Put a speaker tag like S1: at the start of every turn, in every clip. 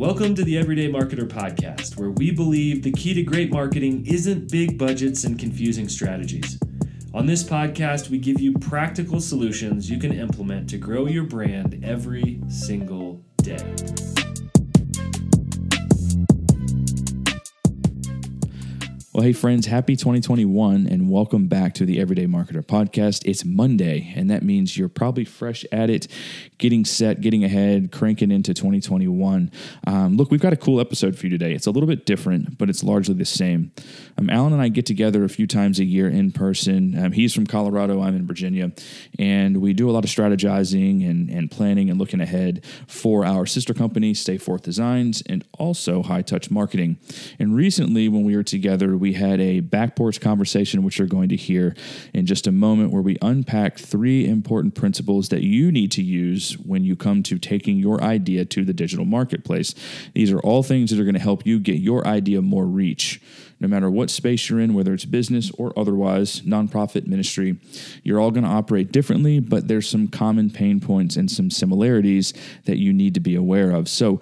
S1: Welcome to the Everyday Marketer Podcast, where we believe the key to great marketing isn't big budgets and confusing strategies. On this podcast, we give you practical solutions you can implement to grow your brand every single day.
S2: Well, hey, friends, happy 2021 and welcome back to the Everyday Marketer podcast. It's Monday, and that means you're probably fresh at it, getting set, getting ahead, cranking into 2021. Um, look, we've got a cool episode for you today. It's a little bit different, but it's largely the same. Um, Alan and I get together a few times a year in person. Um, he's from Colorado, I'm in Virginia, and we do a lot of strategizing and, and planning and looking ahead for our sister company, Stay Forth Designs, and also High Touch Marketing. And recently, when we were together, we had a back porch conversation, which you're going to hear in just a moment, where we unpack three important principles that you need to use when you come to taking your idea to the digital marketplace. These are all things that are going to help you get your idea more reach. No matter what space you're in, whether it's business or otherwise, nonprofit ministry, you're all going to operate differently, but there's some common pain points and some similarities that you need to be aware of. So,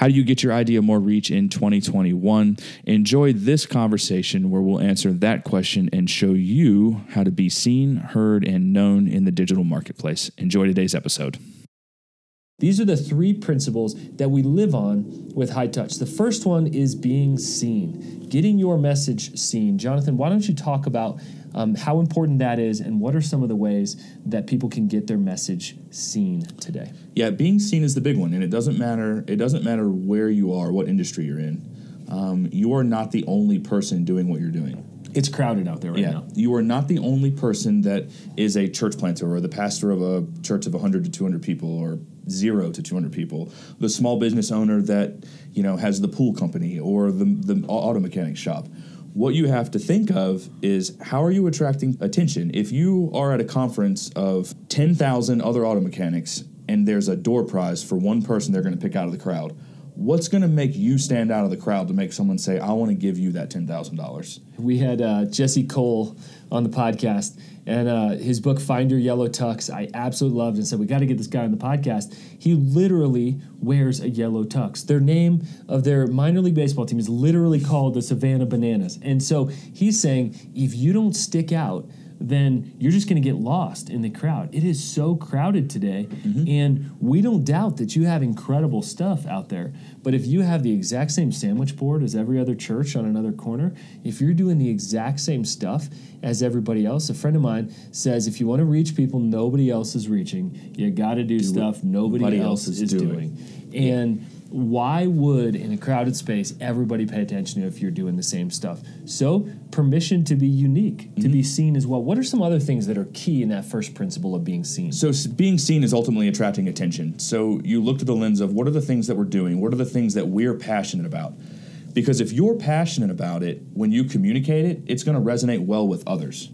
S2: how do you get your idea more reach in 2021? Enjoy this conversation where we'll answer that question and show you how to be seen, heard, and known in the digital marketplace. Enjoy today's episode.
S1: These are the three principles that we live on with high touch. The first one is being seen, getting your message seen. Jonathan, why don't you talk about um, how important that is, and what are some of the ways that people can get their message seen today?
S2: Yeah, being seen is the big one, and it doesn't matter. It doesn't matter where you are, what industry you're in. Um, you are not the only person doing what you're doing.
S1: It's crowded out there right
S2: yeah,
S1: now.
S2: You are not the only person that is a church planter or the pastor of a church of 100 to 200 people or zero to 200 people. The small business owner that you know has the pool company or the, the auto mechanic shop what you have to think of is how are you attracting attention? If you are at a conference of 10,000 other auto mechanics and there's a door prize for one person they're going to pick out of the crowd, what's going to make you stand out of the crowd to make someone say, I want to give you that $10,000?
S1: We had uh, Jesse Cole on the podcast, and uh, his book Find Your Yellow Tux, I absolutely loved and said, We got to get this guy on the podcast. He literally wears a yellow tux. Their name of their minor league baseball team is literally called the Savannah Bananas. And so he's saying, if you don't stick out, then you're just going to get lost in the crowd. It is so crowded today, mm-hmm. and we don't doubt that you have incredible stuff out there. But if you have the exact same sandwich board as every other church on another corner, if you're doing the exact same stuff as everybody else, a friend of mine says if you want to reach people nobody else is reaching, you got to do, do stuff nobody, else, else, is, doing. doing. And why would in a crowded space everybody pay attention to if you're doing the same stuff? So permission to be unique mm-hmm. to be mm-hmm. seen as well. What are some other things that are key in that first principle of being seen?
S2: So being seen is ultimately attracting attention. So you look to the lens of what are the things that we're doing? What are the things that we're passionate about? Because if you're passionate about it when you communicate it it's going to resonate well with others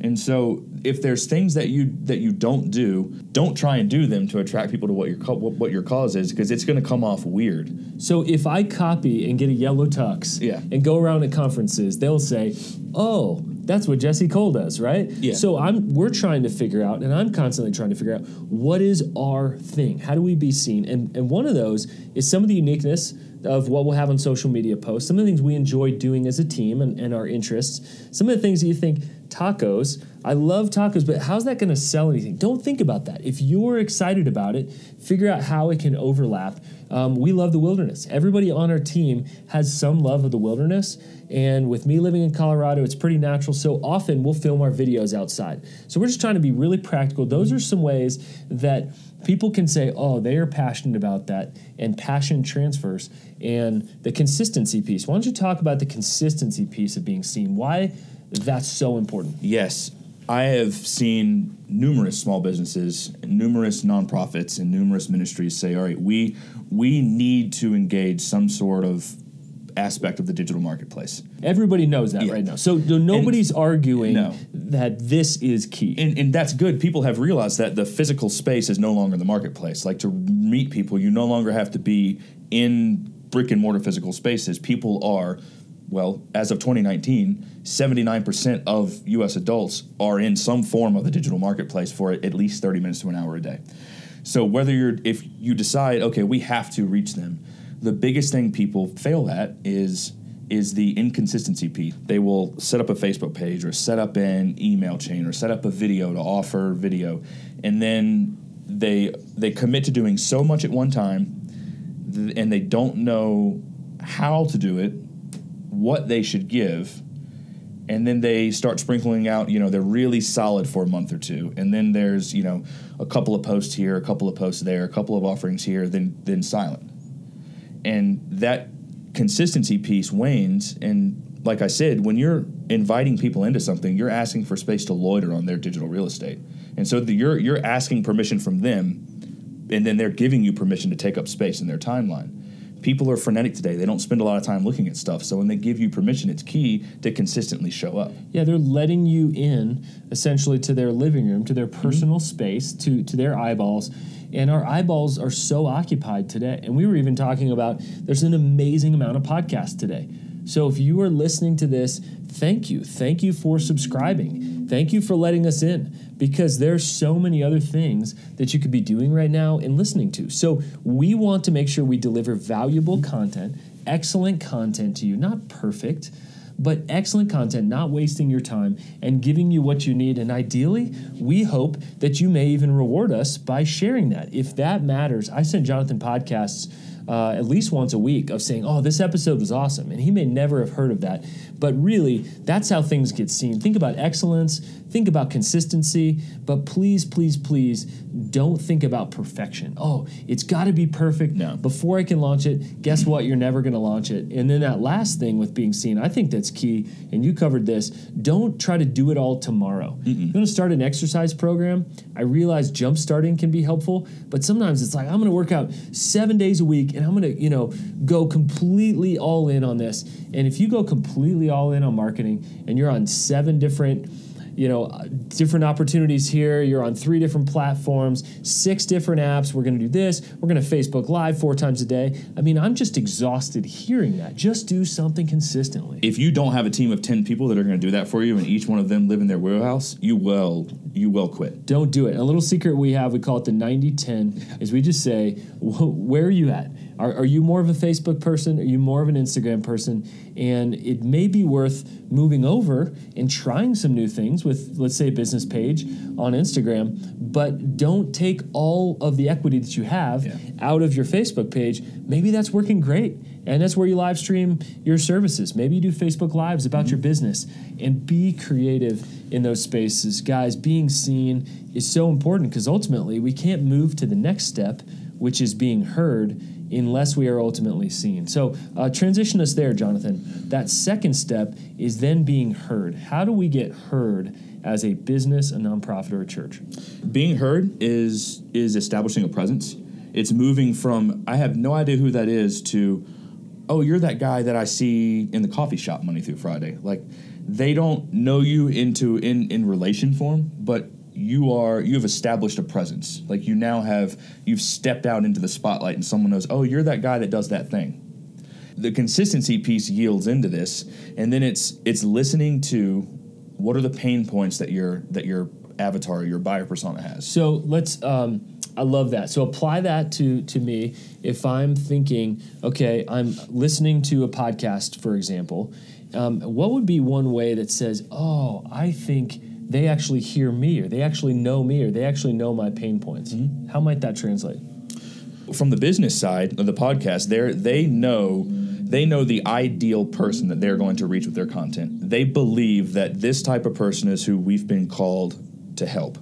S2: and so if there's things that you that you don't do, don't try and do them to attract people to what your what your cause is because it's going to come off weird.
S1: So if I copy and get a yellow tux
S2: yeah.
S1: and go around at conferences, they'll say, "Oh, that's what Jesse Cole does, right?
S2: Yeah.
S1: So I'm we're trying to figure out, and I'm constantly trying to figure out what is our thing. How do we be seen? And and one of those is some of the uniqueness of what we'll have on social media posts. Some of the things we enjoy doing as a team and, and our interests. Some of the things that you think tacos. I love tacos, but how's that going to sell anything? Don't think about that. If you're excited about it, figure out how it can overlap. Um, we love the wilderness. Everybody on our team has some love of the wilderness. And with me living in Colorado, it's pretty natural. So often we'll film our videos outside. So we're just trying to be really practical. Those are some ways that people can say, oh, they are passionate about that, and passion transfers. And the consistency piece. Why don't you talk about the consistency piece of being seen? Why that's so important.
S2: Yes. I have seen numerous small businesses, numerous nonprofits, and numerous ministries say, "All right, we we need to engage some sort of aspect of the digital marketplace."
S1: Everybody knows that yeah. right now, so nobody's and, arguing no. that this is key,
S2: and, and that's good. People have realized that the physical space is no longer the marketplace. Like to meet people, you no longer have to be in brick and mortar physical spaces. People are well, as of 2019, 79% of US adults are in some form of the digital marketplace for at least 30 minutes to an hour a day. So whether you're if you decide, okay, we have to reach them, the biggest thing people fail at is is the inconsistency piece. They will set up a Facebook page or set up an email chain or set up a video to offer video, and then they they commit to doing so much at one time, and they don't know how to do it, what they should give, and then they start sprinkling out. You know, they're really solid for a month or two, and then there's you know a couple of posts here, a couple of posts there, a couple of offerings here, then then silent, and that consistency piece wanes and like I said, when you're inviting people into something, you're asking for space to loiter on their digital real estate, and so the, you're you're asking permission from them, and then they're giving you permission to take up space in their timeline. People are frenetic today; they don't spend a lot of time looking at stuff. So when they give you permission, it's key to consistently show up.
S1: Yeah, they're letting you in essentially to their living room, to their mm-hmm. personal space, to to their eyeballs. And our eyeballs are so occupied today. And we were even talking about there's an amazing amount of podcasts today. So if you are listening to this, thank you. Thank you for subscribing. Thank you for letting us in because there's so many other things that you could be doing right now and listening to. So we want to make sure we deliver valuable content, excellent content to you, not perfect but excellent content, not wasting your time, and giving you what you need. And ideally, we hope that you may even reward us by sharing that. If that matters, I send Jonathan podcasts. Uh, at least once a week of saying, "Oh, this episode was awesome," and he may never have heard of that, but really, that's how things get seen. Think about excellence, think about consistency, but please, please, please, don't think about perfection. Oh, it's got to be perfect
S2: No.
S1: before I can launch it. Guess what? You're never going to launch it. And then that last thing with being seen, I think that's key. And you covered this. Don't try to do it all tomorrow. You're going to start an exercise program. I realize jump starting can be helpful, but sometimes it's like I'm going to work out seven days a week, and I'm going to, you know, go completely all in on this. And if you go completely all in on marketing, and you're on seven different you know, uh, different opportunities here. You're on three different platforms, six different apps. We're going to do this. We're going to Facebook Live four times a day. I mean, I'm just exhausted hearing that. Just do something consistently.
S2: If you don't have a team of ten people that are going to do that for you, and each one of them live in their warehouse, you will you will quit.
S1: Don't do it. A little secret we have, we call it the 90 10, is we just say, where are you at? Are, are you more of a Facebook person? Are you more of an Instagram person? And it may be worth moving over and trying some new things with, let's say, a business page on Instagram, but don't take all of the equity that you have
S2: Yeah.
S1: out of your Facebook page. Maybe that's working great. And that's where you live stream your services. Maybe you do Facebook Lives about your mm-hmm. business and be creative in those spaces. Guys, being seen is so important because ultimately we can't move to the next step, which is being heard, unless we are ultimately seen. So, uh, transition us there, Jonathan. That second step is then being heard. How do we get heard as a business, a nonprofit, or a church?
S2: Being heard is is establishing a presence. It's moving from I have no idea who that is to oh you're that guy that I see in the coffee shop Monday through Friday. Like they don't know you into in in relation form, but you are you have established a presence. Like you now have you've stepped out into the spotlight and someone knows, "Oh, you're that guy that does that thing." The consistency piece yields into this, and then it's it's listening to what are the pain points that your that your avatar, your buyer persona has.
S1: So let's. Um, I love that. So apply that to to me. If I'm thinking, okay, I'm listening to a podcast, for example, um, what would be one way that says, oh, I think they actually hear me, or they actually know me, or they actually know my pain points? Mm-hmm. How might that translate?
S2: from the business side of the podcast, they they know they know the ideal person that they're going to reach with their content. They believe that this type of person is who we've been called to help.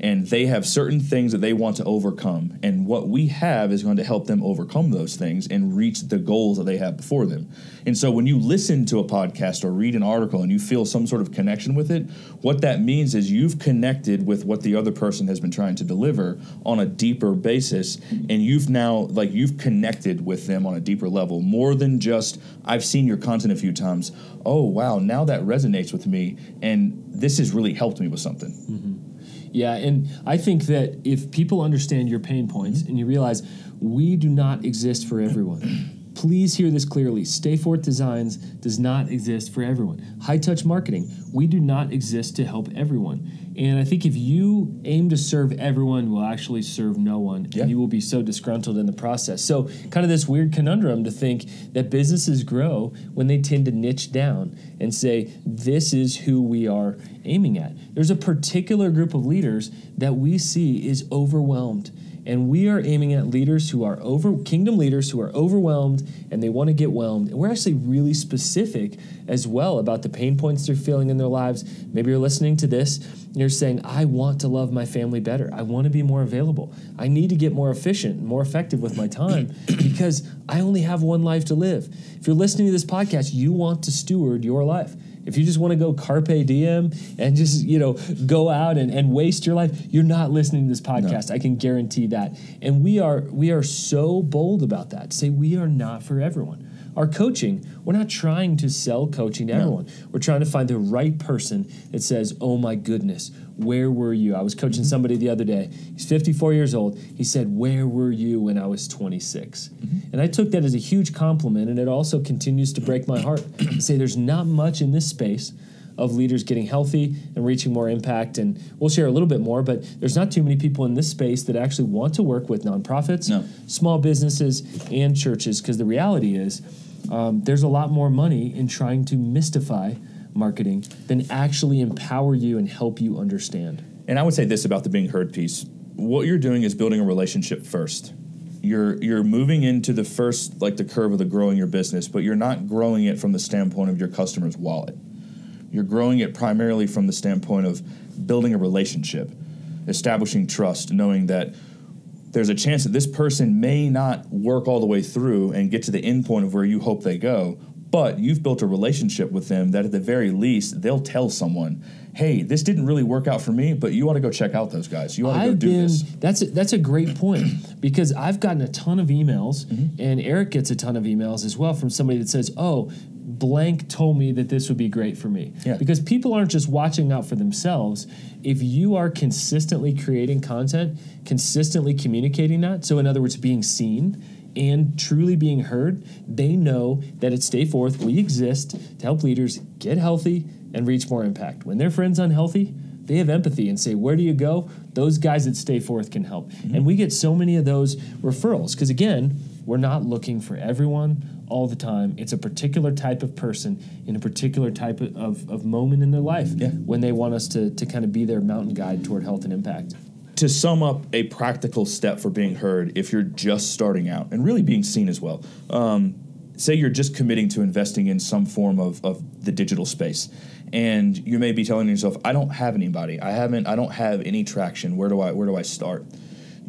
S2: And they have certain things that they want to overcome. And what we have is going to help them overcome those things and reach the goals that they have before them. And so when you listen to a podcast or read an article and you feel some sort of connection with it, what that means is you've connected with what the other person has been trying to deliver on a deeper basis. And you've now, like, you've connected with them on a deeper level more than just, I've seen your content a few times. Oh, wow, now that resonates with me. And this has really helped me with something. Mm-hmm.
S1: Yeah, and I think that if people understand your pain points and you realize we do not exist for everyone, Please hear this clearly. Stay Forth Designs does not exist for everyone. High touch marketing, we do not exist to help everyone. And I think if you aim to serve everyone, you will actually serve no one,
S2: Yeah.
S1: and you will be so disgruntled in the process. So, kind of this weird conundrum to think that businesses grow when they tend to niche down and say, This is who we are aiming at. There's a particular group of leaders that we see is overwhelmed. And we are aiming at leaders who are over kingdom leaders who are overwhelmed and they want to get whelmed. And we're actually really specific as well about the pain points they're feeling in their lives. Maybe you're listening to this and you're saying, I want to love my family better. I want to be more available. I need to get more efficient more effective with my time because I only have one life to live. If you're listening to this podcast, you want to steward your life. If you just want to go carpe diem and just, you know, go out and, and waste your life, you're not listening to this podcast. I can guarantee that. And we are we are so bold about that. Say we are not for everyone. Our coaching, we're not trying to sell coaching to everyone. We're trying to find the right person that says, "Oh my goodness, where were you?" I was coaching mm-hmm. somebody the other day. He's 54 years old. He said, "Where were you when I was 26?" Mm-hmm. And I took that as a huge compliment, and it also continues to break my heart. to say there's not much in this space of leaders getting healthy and reaching more impact. And we'll share a little bit more, but there's not too many people in this space that actually want to work with nonprofits,
S2: No.
S1: small businesses, and churches. Because the reality is, um, there's a lot more money in trying to mystify marketing than actually empower you and help you understand.
S2: And I would say this about the being heard piece. What you're doing is building a relationship first. You're you're moving into the first like the curve of the growing your business, but you're not growing it from the standpoint of your customer's wallet. You're growing it primarily from the standpoint of building a relationship, establishing trust, knowing that there's a chance that this person may not work all the way through and get to the end point of where you hope they go, but you've built a relationship with them that at the very least they'll tell someone, "Hey, this didn't really work out for me, but you ought to go check out those guys. You ought to go
S1: I've
S2: do
S1: been
S2: this."
S1: that's a, that's a great point because I've gotten a ton of emails
S2: Mm-hmm.
S1: and Eric gets a ton of emails as well from somebody that says, "Oh, blank told me that this would be great for me."
S2: Yeah.
S1: Because people aren't just watching out for themselves. If you are consistently creating content, consistently communicating that, so in other words being seen and truly being heard, they know that at Stay Forth we exist to help leaders get healthy and reach more impact. When their friends unhealthy, they have empathy and say, Where do you go? Those guys at Stay Forth can help. Mm-hmm. And we get so many of those referrals because, again, we're not looking for everyone all the time. It's a particular type of person in a particular type of, of, of moment in their life
S2: Yeah.
S1: when they want us to, to kind of be their mountain guide toward health and impact.
S2: to sum up a practical step for being heard if you're just starting out and really being seen as well um, say you're just committing to investing in some form of, of the digital space and you may be telling yourself i don't have anybody i haven't i don't have any traction where do i where do i start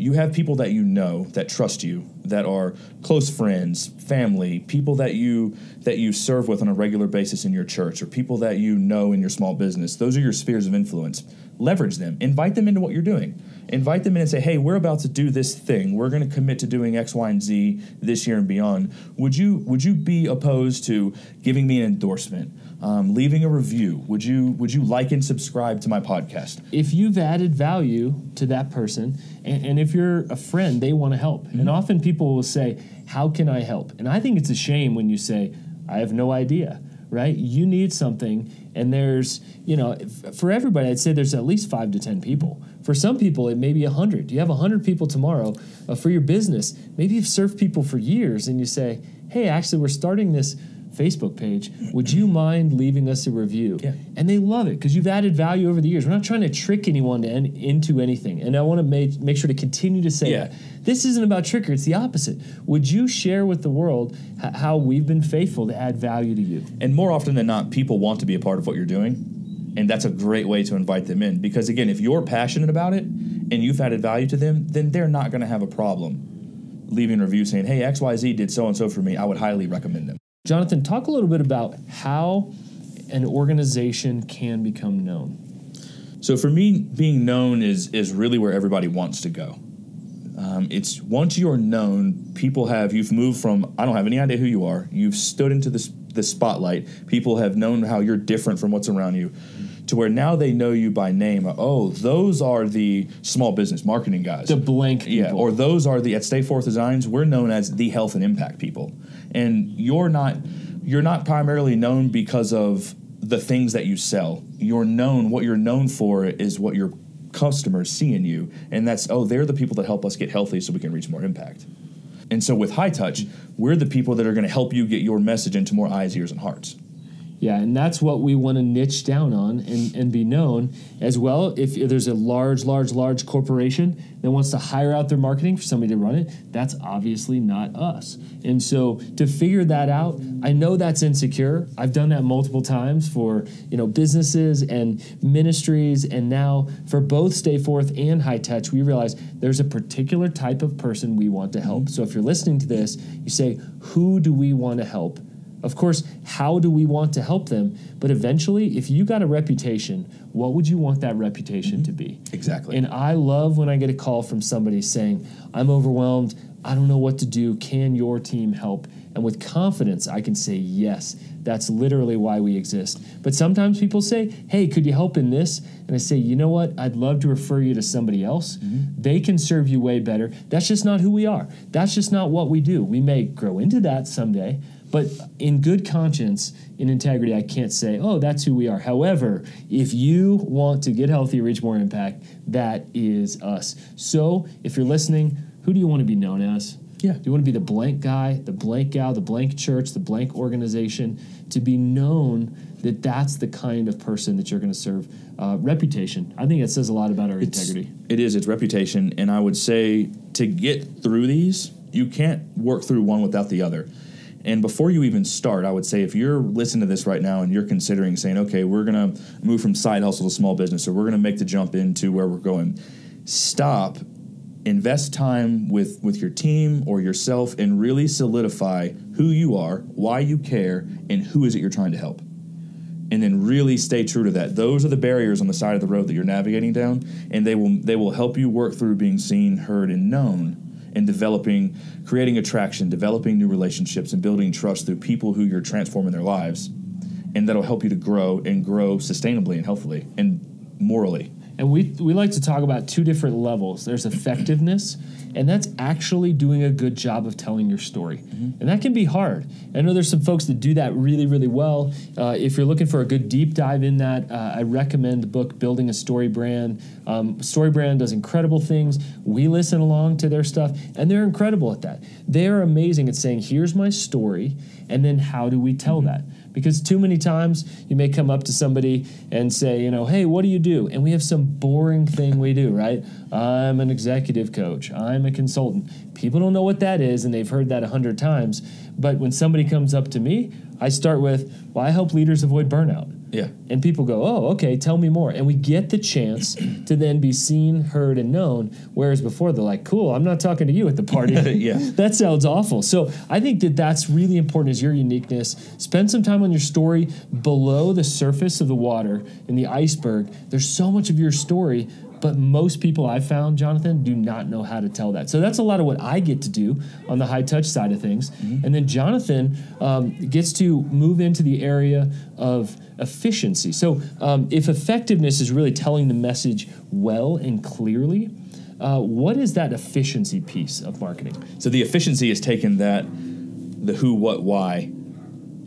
S2: you have people that you know that trust you that are close friends family people that you that you serve with on a regular basis in your church or people that you know in your small business. Those are your spheres of influence. Leverage them. Invite them into what you're doing. Invite them in and say hey we're about to do this thing. We're going to commit to doing x y and z this year and beyond. Would you would you be opposed to giving me an endorsement um, leaving a review would you would you like and subscribe to my podcast
S1: if you've added value to that person, and, and if you're a friend, they want to help. And often people will say, How can I help? And I think it's a shame when you say, I have no idea, right? You need something, and there's, you know, for everybody, I'd say there's at least five to 10 people. For some people, it may be a 100. You have a 100 people tomorrow uh, for your business. Maybe you've served people for years, and you say, Hey, actually, we're starting this. Facebook page, would you mind leaving us a review?
S2: Yeah.
S1: And they love it because you've added value over the years. We're not trying to trick anyone to en- into anything. And I want to make, make sure to continue to say
S2: Yeah.
S1: that. This isn't about trickery, it's the opposite. Would you share with the world h- how we've been faithful to add value to you?
S2: And more often than not, people want to be a part of what you're doing. And that's a great way to invite them in. Because again, if you're passionate about it and you've added value to them, then they're not going to have a problem leaving a review saying, hey, XYZ did so and so for me. I would highly recommend them.
S1: Jonathan, talk a little bit about how an organization can become known.
S2: So for me, being known is is really where everybody wants to go. Um, it's once you're known, people have you've moved from I don't have any idea who you are. You've stood into this the spotlight. People have known how you're different from what's around you. to where now they know you by name. Oh, those are the small business marketing guys.
S1: The blank people.
S2: Yeah, or those are the at Stay Forth Designs. We're known as the health and impact people, and you're not you're not primarily known because of the things that you sell. You're known what you're known for is what your customers see in you, and that's oh they're the people that help us get healthy so we can reach more impact. And so with High Touch, we're the people that are going to help you get your message into more eyes, ears, and hearts.
S1: Yeah, and that's what we want to niche down on and, and be known as well. If there's a large, large, large corporation that wants to hire out their marketing for somebody to run it, that's obviously not us. And so to figure that out, I know that's insecure. I've done that multiple times for you know businesses and ministries, and now for both Stay Forth and High Touch, we realize there's a particular type of person we want to help. So if you're listening to this, you say, who do we want to help? Of course, how do we want to help them? But eventually, if you got a reputation, what would you want that reputation mm-hmm. to be?
S2: Exactly.
S1: And I love when I get a call from somebody saying, I'm overwhelmed. I don't know what to do. Can your team help? And with confidence, I can say, yes, that's literally why we exist. But sometimes people say, hey, could you help in this? And I say, you know what? I'd love to refer you to somebody else. Mm-hmm. They can serve you way better. That's just not who we are. That's just not what we do. We may grow into that someday, but in good conscience, in integrity, I can't say, oh, that's who we are. However, if you want to get healthy, reach more impact, that is us. So if you're listening, who do you want to be known as?
S2: Yeah.
S1: Do you want to be the blank guy, the blank gal, the blank church, the blank organization? To be known that that's the kind of person that you're going to serve. Uh, reputation. I think it says a lot about our
S2: it's,
S1: integrity.
S2: It is. It's reputation. And I would say to get through these, you can't work through one without the other. And before you even start, I would say if you're listening to this right now and you're considering saying, okay, we're going to move from side hustle to small business, or we're going to make the jump into where we're going, stop, invest time with, with your team or yourself, and really solidify who you are, why you care, and who is it you're trying to help. And then really stay true to that. Those are the barriers on the side of the road that you're navigating down, and they will they will help you work through being seen, heard, and known and developing, creating attraction, developing new relationships, and building trust through people who you're transforming their lives. And that'll help you to grow and grow sustainably and healthfully and morally.
S1: And we, we like to talk about two different levels there's effectiveness, and that's actually doing a good job of telling your story. Mm-hmm. And that can be hard. I know there's some folks that do that really, really well. Uh, if you're looking for a good deep dive in that, uh, I recommend the book Building a Story Brand. Um, story Brand does incredible things. We listen along to their stuff, and they're incredible at that. They're amazing at saying, here's my story, and then how do we tell mm-hmm. that? Because too many times you may come up to somebody and say, you know, hey, what do you do? And we have some boring thing we do, right? I'm an executive coach, I'm a consultant. People don't know what that is, and they've heard that a hundred times. But when somebody comes up to me, I start with, well, I help leaders avoid burnout.
S2: Yeah.
S1: And people go, oh, okay, tell me more. And we get the chance to then be seen, heard, and known. Whereas before they're like, cool, I'm not talking to you at the party.
S2: yeah.
S1: That sounds awful. So I think that that's really important is your uniqueness. Spend some time on your story below the surface of the water in the iceberg. There's so much of your story but most people I've found, Jonathan, do not know how to tell that. So that's a lot of what I get to do on the high touch side of things. Mm-hmm. And then Jonathan um, gets to move into the area of efficiency. So um, if effectiveness is really telling the message well and clearly, uh, what is that efficiency piece of marketing?
S2: So the efficiency is taking that, the who, what, why,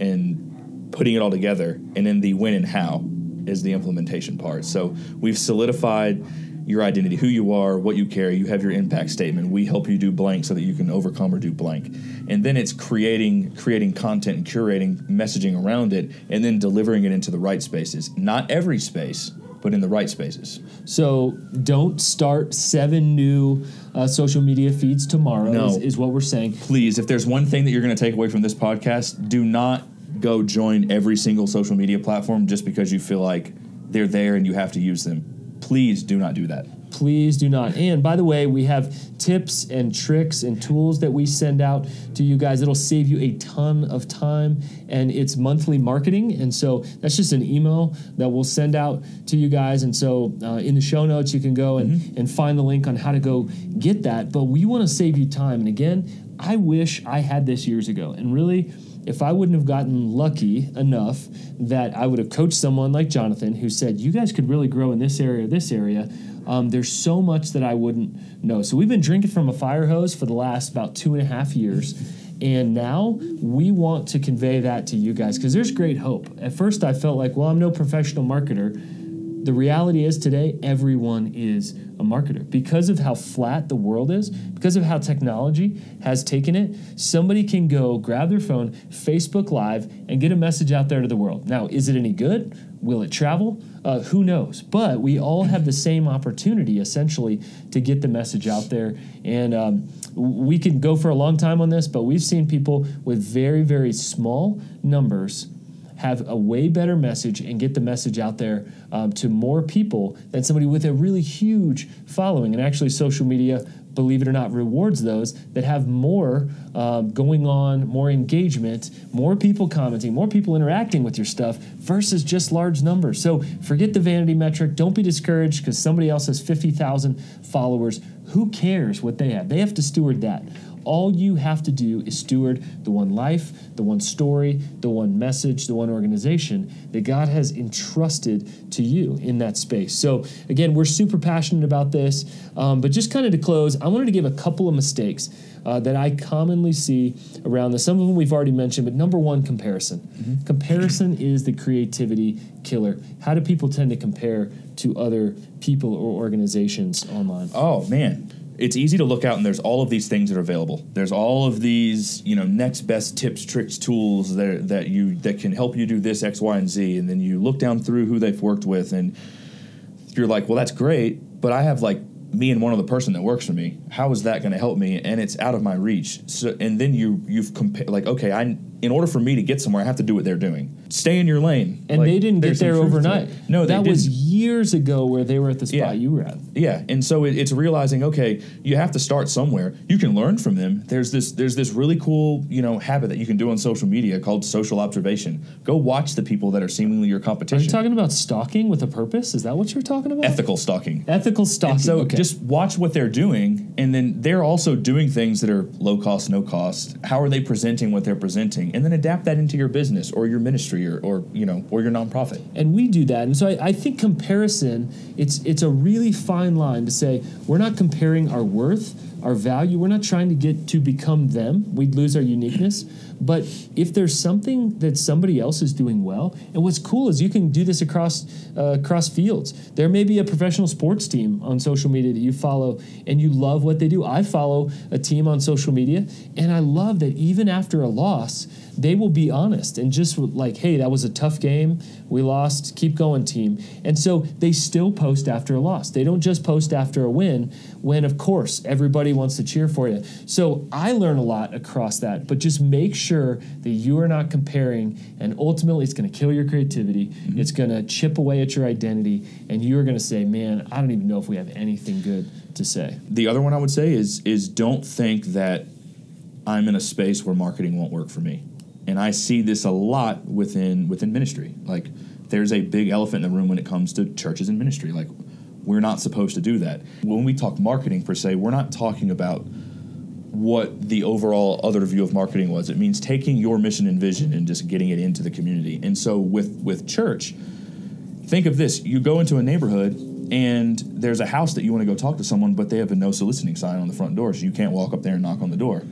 S2: and putting it all together, and then the when and how is the implementation part. So we've solidified your identity, who you are, what you carry. You have your impact statement. We help you do blank so that you can overcome or do blank. And then it's creating creating content and curating messaging around it and then delivering it into the right spaces. Not every space, but in the right spaces.
S1: So don't start seven new uh, social media feeds tomorrow,
S2: no.
S1: is, is what we're saying.
S2: Please, if there's one thing that you're going to take away from this podcast, do not go join every single social media platform just because you feel like they're there and you have to use them please do not do that.
S1: Please do not. And by the way, we have tips and tricks and tools that we send out to you guys. It'll save you a ton of time, and it's monthly marketing. And so that's just an email that we'll send out to you guys. And so uh, in the show notes, you can go and, mm-hmm. and find the link on how to go get that. But we want to save you time. And again, I wish I had this years ago. And really, if I wouldn't have gotten lucky enough that I would have coached someone like Jonathan who said, you guys could really grow in this area, this area, um, there's so much that I wouldn't know. So we've been drinking from a fire hose for the last about two and a half years. And now we want to convey that to you guys because there's great hope. At first, I felt like, well, I'm no professional marketer. The reality is today, everyone is a marketer. Because of how flat the world is, because of how technology has taken it, somebody can go grab their phone, Facebook Live, and get a message out there to the world. Now, is it any good? Will it travel? Uh, who knows? But we all have the same opportunity essentially to get the message out there. And um, we can go for a long time on this, but we've seen people with very, very small numbers have a way better message and get the message out there um, to more people than somebody with a really huge following. And actually, social media, believe it or not, rewards those that have more um, going on, more engagement, more people commenting, more people interacting with your stuff versus just large numbers. So forget the vanity metric. Don't be discouraged because somebody else has 50,000 followers. Who cares what they have? They have to steward that. All you have to do is steward the one life, the one story, the one message, the one organization that God has entrusted to you in that space. So, again, we're super passionate about this. Um, but just kind of to close, I wanted to give a couple of mistakes uh, that I commonly see around this. Some of them we've already mentioned, but number one, comparison. Mm-hmm. Comparison is the creativity killer. How do people tend to compare to other people or organizations online?
S2: Oh, man it's easy to look out and there's all of these things that are available. There's all of these, you know, next best tips, tricks, tools that that you that can help you do this X, Y, and Z. And then you look down through who they've worked with, and you're like, well, that's great, but I have like me and one other person that works for me. How is that going to help me? And it's out of my reach. So, and then you you've compared like, okay, I in order for me to get somewhere, I have to do what they're doing. Stay in your lane.
S1: And
S2: like,
S1: they didn't get there overnight.
S2: No,
S1: that
S2: didn't.
S1: was years ago where they were at the spot
S2: yeah.
S1: you were at.
S2: Yeah, and so it, it's realizing, okay, you have to start somewhere. You can learn from them. There's this there's this really cool you know habit that you can do on social media called social observation. Go watch the people that are seemingly your competition.
S1: Are you talking about stalking with a purpose? Is that what you're talking about?
S2: Ethical stalking.
S1: Ethical stalking.
S2: And so
S1: okay.
S2: just watch what they're doing, and then they're also doing things that are low cost, no cost. How are they presenting what they're presenting, and then adapt that into your business or your ministry or, or you know or your nonprofit.
S1: And we do that. And so I, I think comparison, it's it's a really fine line to say we're not comparing our worth, our value. We're not trying to get to become them. We'd lose our uniqueness. But if there's something that somebody else is doing well, and what's cool is you can do this across uh, across fields. There may be a professional sports team on social media that you follow, and you love what they do. I follow a team on social media, and I love that even after a loss they will be honest and just like, hey, that was a tough game. We lost. Keep going, team. And so they still post after a loss. They don't just post after a win when, of course, everybody wants to cheer for you. So I learn a lot across that, but just make sure that you are not comparing, and ultimately, it's going to kill your creativity. Mm-hmm. It's going to chip away at your identity, and you're going to say, man, I don't even know if we have anything good to say.
S2: The other one I would say is is don't think that I'm in a space where marketing won't work for me and I see this a lot within within ministry. Like there's a big elephant in the room when it comes to churches and ministry. Like we're not supposed to do that. When we talk marketing per se, we're not talking about what the overall other view of marketing was. It means taking your mission and vision and just getting it into the community. And so with with church, think of this: you go into a neighborhood and there's a house that you want to go talk to someone, but they have a no soliciting sign on the front door, so you can't walk up there and knock on the door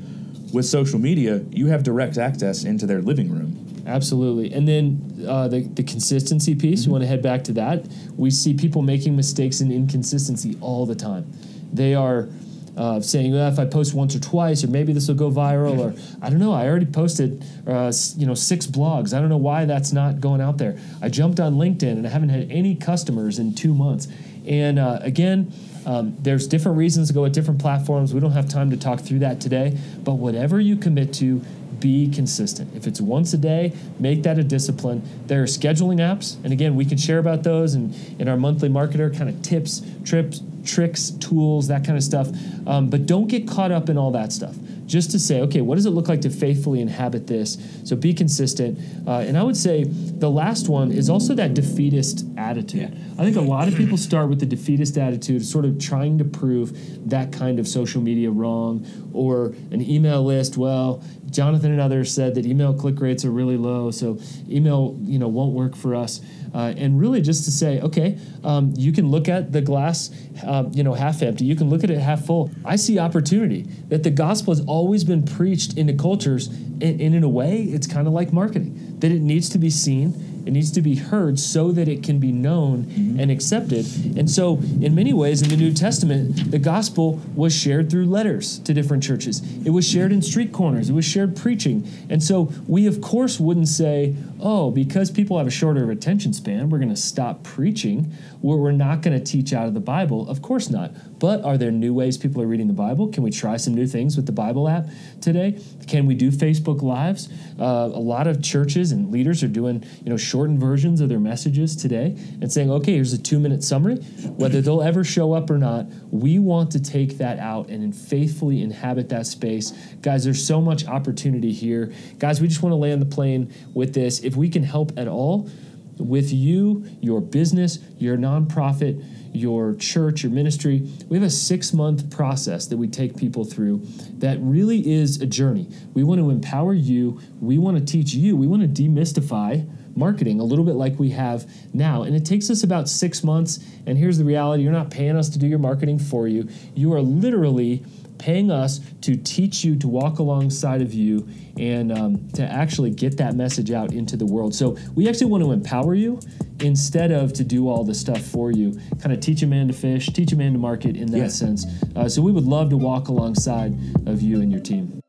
S2: with social media, you have direct access into their living room.
S1: Absolutely. And then uh, the, the consistency piece, mm-hmm. you want to head back to that. We see people making mistakes and inconsistency all the time. They are uh, saying, well, if I post once or twice, or maybe this will go viral, or I don't know, I already posted, uh, you know, six blogs. I don't know why that's not going out there. I jumped on LinkedIn and I haven't had any customers in two months. And uh, again, um, there's different reasons to go at different platforms. We don't have time to talk through that today, but whatever you commit to, be consistent. If it's once a day, make that a discipline. There are scheduling apps, and again, we can share about those and in our monthly marketer kind of tips, trips, tricks, tools, that kind of stuff. Um, but don't get caught up in all that stuff just to say, okay, what does it look like to faithfully inhabit this? So be consistent. Uh, and I would say the last one is also that defeatist attitude. Yeah. I think a lot of people start with the defeatist attitude, sort of trying to prove that kind of social media wrong or an email list. Well, Jonathan and others said that email click rates are really low, so email you know won't work for us. Uh, and really just to say, okay, um, you can look at the glass, uh, you know, half empty. You can look at it half full. I see opportunity that the gospel has always been preached into cultures, and, and in a way, it's kind of like marketing that it needs to be seen it needs to be heard so that it can be known mm-hmm. and accepted. And so, in many ways, in the New Testament, the gospel was shared through letters to different churches. It was shared in street corners. It was shared preaching. And so, we of course wouldn't say, oh, because people have a shorter attention span, we're going to stop preaching. Well we're not going to teach out of the Bible. Of course not. But are there new ways people are reading the Bible? Can we try some new things with the Bible app today? Can we do Facebook Lives? Uh, a lot of churches and leaders are doing, you know, shortened versions of their messages today and saying, okay, here's a two minute summary. Whether they'll ever show up or not, we want to take that out and faithfully inhabit that space. Guys, there's so much opportunity here. Guys, we just want to land the plane with this. If we can help at all, with you, your business, your nonprofit, your church, your ministry. We have a six month process that we take people through that really is a journey. We want to empower you, we want to teach you, we want to demystify marketing a little bit like we have now. And it takes us about six months. And here's the reality you're not paying us to do your marketing for you, you are literally paying us to teach you, to walk alongside of you, and um, to actually get that message out into the world. So we actually want to empower you instead of to do all the stuff for you. Kind of teach a man to fish, teach a man to market in that yeah. sense. Uh, so we would love to walk alongside of you and your team.